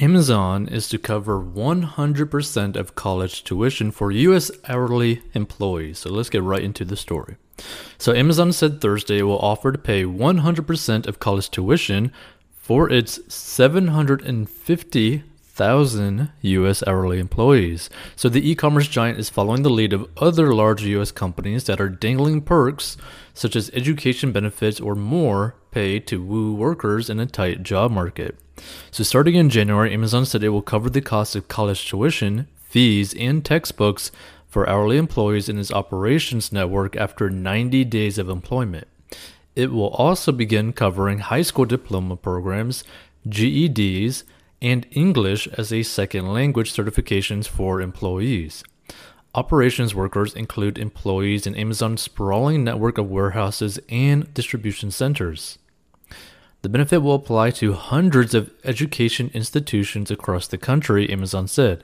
Amazon is to cover 100% of college tuition for U.S. hourly employees. So let's get right into the story. So, Amazon said Thursday it will offer to pay 100% of college tuition for its 750,000 U.S. hourly employees. So, the e commerce giant is following the lead of other large U.S. companies that are dangling perks such as education benefits or more pay to woo workers in a tight job market. So, starting in January, Amazon said it will cover the cost of college tuition, fees, and textbooks for hourly employees in its operations network after 90 days of employment. It will also begin covering high school diploma programs, GEDs, and English as a second language certifications for employees. Operations workers include employees in Amazon's sprawling network of warehouses and distribution centers. The benefit will apply to hundreds of education institutions across the country, Amazon said.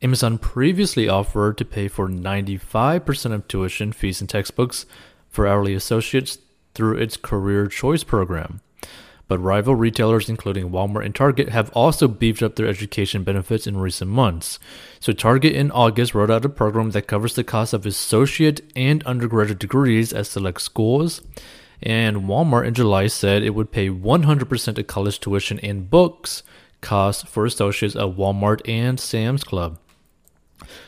Amazon previously offered to pay for 95% of tuition fees and textbooks for hourly associates through its Career Choice program. But rival retailers, including Walmart and Target, have also beefed up their education benefits in recent months. So, Target in August rolled out a program that covers the cost of associate and undergraduate degrees at select schools. And Walmart in July said it would pay 100% of college tuition and books costs for associates at Walmart and Sam's Club.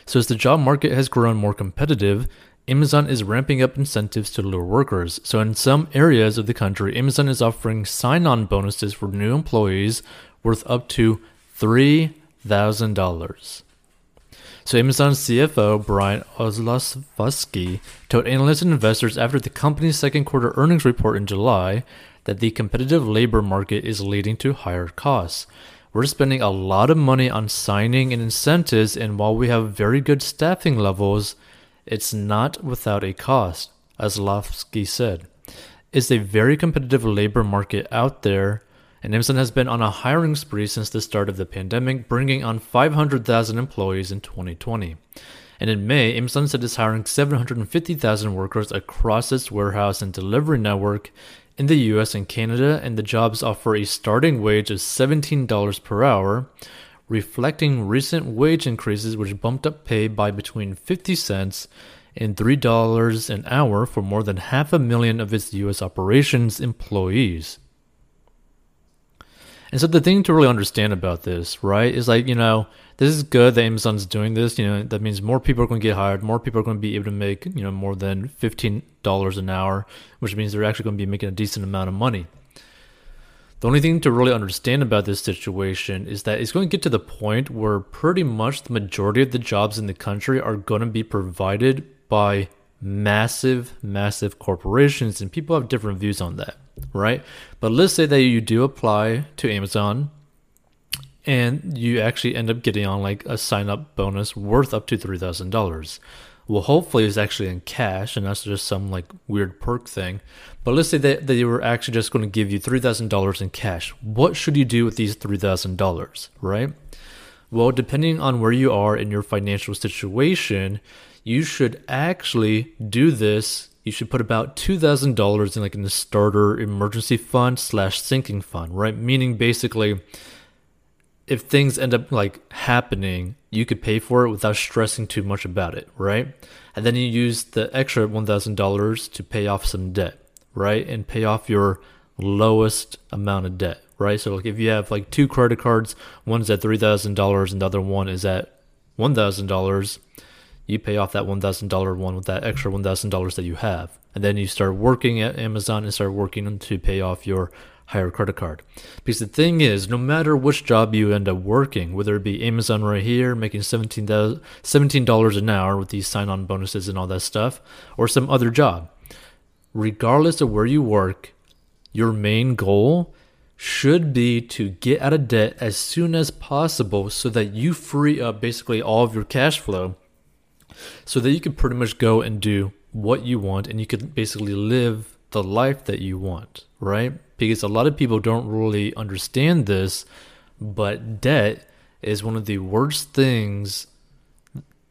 So, as the job market has grown more competitive, Amazon is ramping up incentives to lure workers. So, in some areas of the country, Amazon is offering sign on bonuses for new employees worth up to $3,000. So Amazon CFO Brian Olsavsky told analysts and investors after the company's second quarter earnings report in July that the competitive labor market is leading to higher costs. We're spending a lot of money on signing and incentives, and while we have very good staffing levels, it's not without a cost, Olsavsky said. It's a very competitive labor market out there, and Amazon has been on a hiring spree since the start of the pandemic, bringing on 500,000 employees in 2020. And in May, Amazon said it's hiring 750,000 workers across its warehouse and delivery network in the US and Canada, and the jobs offer a starting wage of $17 per hour, reflecting recent wage increases which bumped up pay by between 50 cents and $3 an hour for more than half a million of its US operations employees. And so the thing to really understand about this, right, is like, you know, this is good that Amazon's doing this. You know, that means more people are going to get hired, more people are going to be able to make, you know, more than $15 an hour, which means they're actually going to be making a decent amount of money. The only thing to really understand about this situation is that it's going to get to the point where pretty much the majority of the jobs in the country are going to be provided by massive, massive corporations, and people have different views on that right? But let's say that you do apply to Amazon and you actually end up getting on like a sign up bonus worth up to $3,000. Well, hopefully it's actually in cash and that's just some like weird perk thing. But let's say that they were actually just going to give you $3,000 in cash. What should you do with these $3,000, right? Well, depending on where you are in your financial situation, you should actually do this you should put about two thousand dollars in like in the starter emergency fund slash sinking fund, right? Meaning basically, if things end up like happening, you could pay for it without stressing too much about it, right? And then you use the extra one thousand dollars to pay off some debt, right? And pay off your lowest amount of debt, right? So like if you have like two credit cards, one's at three thousand dollars and the other one is at one thousand dollars you pay off that $1,000 one with that extra $1,000 that you have. And then you start working at Amazon and start working to pay off your higher credit card. Because the thing is, no matter which job you end up working, whether it be Amazon right here, making $17, $17 an hour with these sign on bonuses and all that stuff, or some other job, regardless of where you work, your main goal should be to get out of debt as soon as possible so that you free up basically all of your cash flow so that you can pretty much go and do what you want and you can basically live the life that you want, right? Because a lot of people don't really understand this, but debt is one of the worst things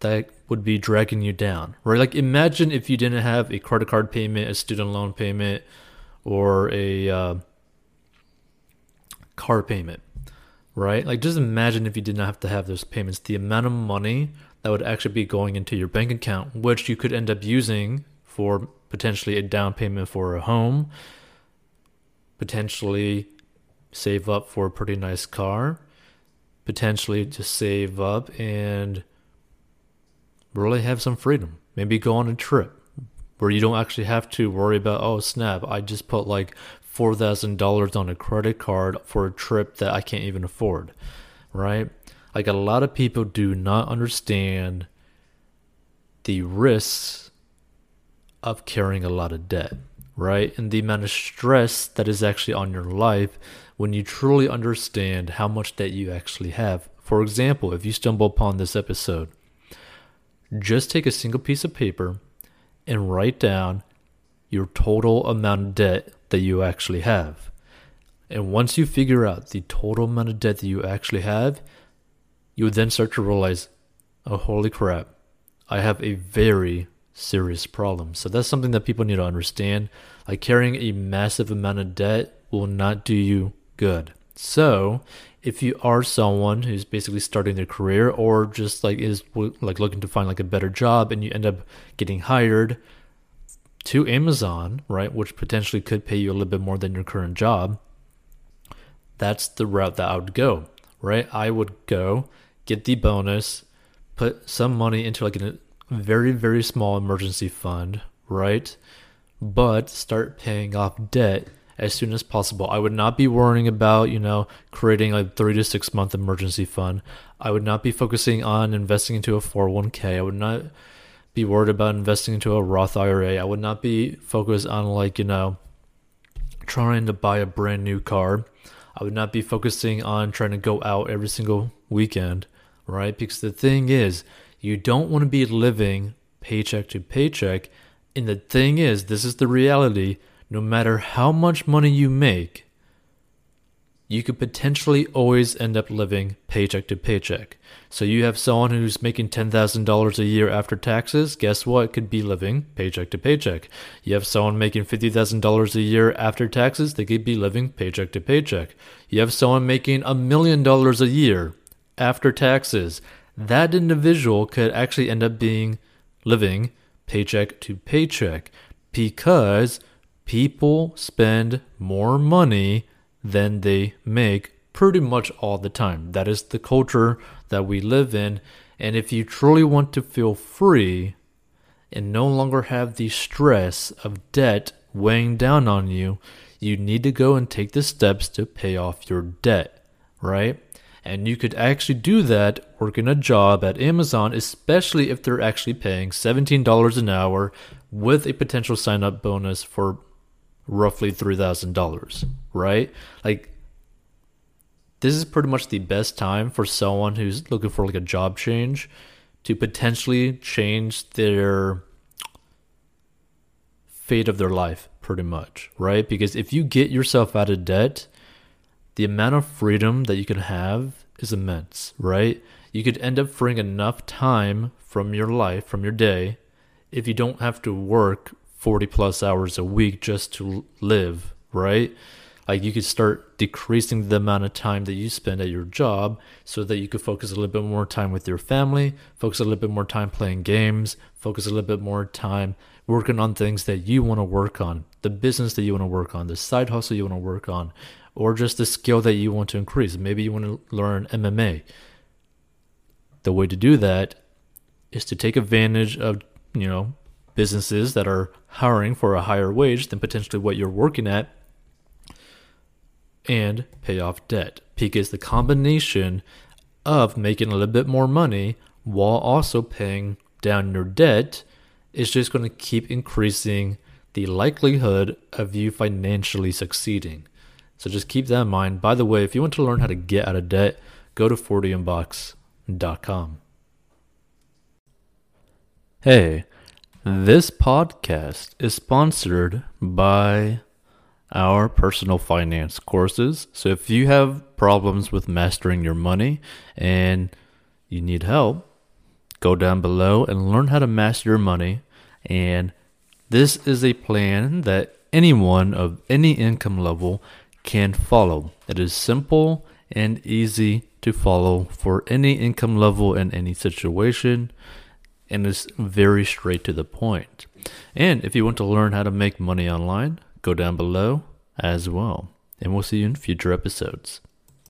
that would be dragging you down, right? Like imagine if you didn't have a credit card payment, a student loan payment, or a uh, car payment. right? Like, just imagine if you did not have to have those payments, the amount of money that would actually be going into your bank account, which you could end up using for potentially a down payment for a home, potentially save up for a pretty nice car, potentially just save up and really have some freedom. Maybe go on a trip where you don't actually have to worry about, oh snap, I just put like $4,000 on a credit card for a trip that I can't even afford, right? Like a lot of people do not understand the risks of carrying a lot of debt, right? And the amount of stress that is actually on your life when you truly understand how much debt you actually have. For example, if you stumble upon this episode, just take a single piece of paper and write down your total amount of debt that you actually have. And once you figure out the total amount of debt that you actually have, you would then start to realize, oh, holy crap, I have a very serious problem. So that's something that people need to understand. Like carrying a massive amount of debt will not do you good. So, if you are someone who's basically starting their career or just like is like looking to find like a better job and you end up getting hired to Amazon, right, which potentially could pay you a little bit more than your current job, that's the route that I would go, right? I would go get the bonus, put some money into like a very, very small emergency fund, right? But start paying off debt as soon as possible. I would not be worrying about, you know, creating a three to six month emergency fund. I would not be focusing on investing into a 401k. I would not be worried about investing into a Roth IRA. I would not be focused on like, you know, trying to buy a brand new car. I would not be focusing on trying to go out every single weekend, right? Because the thing is, you don't want to be living paycheck to paycheck. And the thing is, this is the reality no matter how much money you make, you could potentially always end up living paycheck to paycheck. So you have someone who's making $10,000 a year after taxes, guess what? Could be living paycheck to paycheck. You have someone making $50,000 a year after taxes, they could be living paycheck to paycheck. You have someone making a million dollars a year after taxes. That individual could actually end up being living paycheck to paycheck because people spend more money than they make pretty much all the time. That is the culture that we live in. And if you truly want to feel free and no longer have the stress of debt weighing down on you, you need to go and take the steps to pay off your debt, right? And you could actually do that working a job at Amazon, especially if they're actually paying $17 an hour with a potential sign up bonus for roughly $3,000, right? Like, this is pretty much the best time for someone who's looking for like a job change to potentially change their fate of their life pretty much, right? Because if you get yourself out of debt, the amount of freedom that you can have is immense, right? You could end up freeing enough time from your life, from your day, if you don't have to work 40 plus hours a week just to live, right? Like you could start decreasing the amount of time that you spend at your job so that you could focus a little bit more time with your family, focus a little bit more time playing games, focus a little bit more time working on things that you want to work on, the business that you want to work on, the side hustle you want to work on, or just the skill that you want to increase. Maybe you want to learn MMA. The way to do that is to take advantage of, you know, businesses that are hiring for a higher wage than potentially what you're working at and pay off debt because the combination of making a little bit more money while also paying down your debt is just going to keep increasing the likelihood of you financially succeeding. So just keep that in mind. By the way, if you want to learn how to get out of debt, go to 40inbox.com. Hey, this podcast is sponsored by our personal finance courses. So if you have problems with mastering your money and you need help, go down below and learn how to master your money. And this is a plan that anyone of any income level can follow. It is simple and easy to follow for any income level and any situation. And it's very straight to the point. And if you want to learn how to make money online, go down below as well. And we'll see you in future episodes.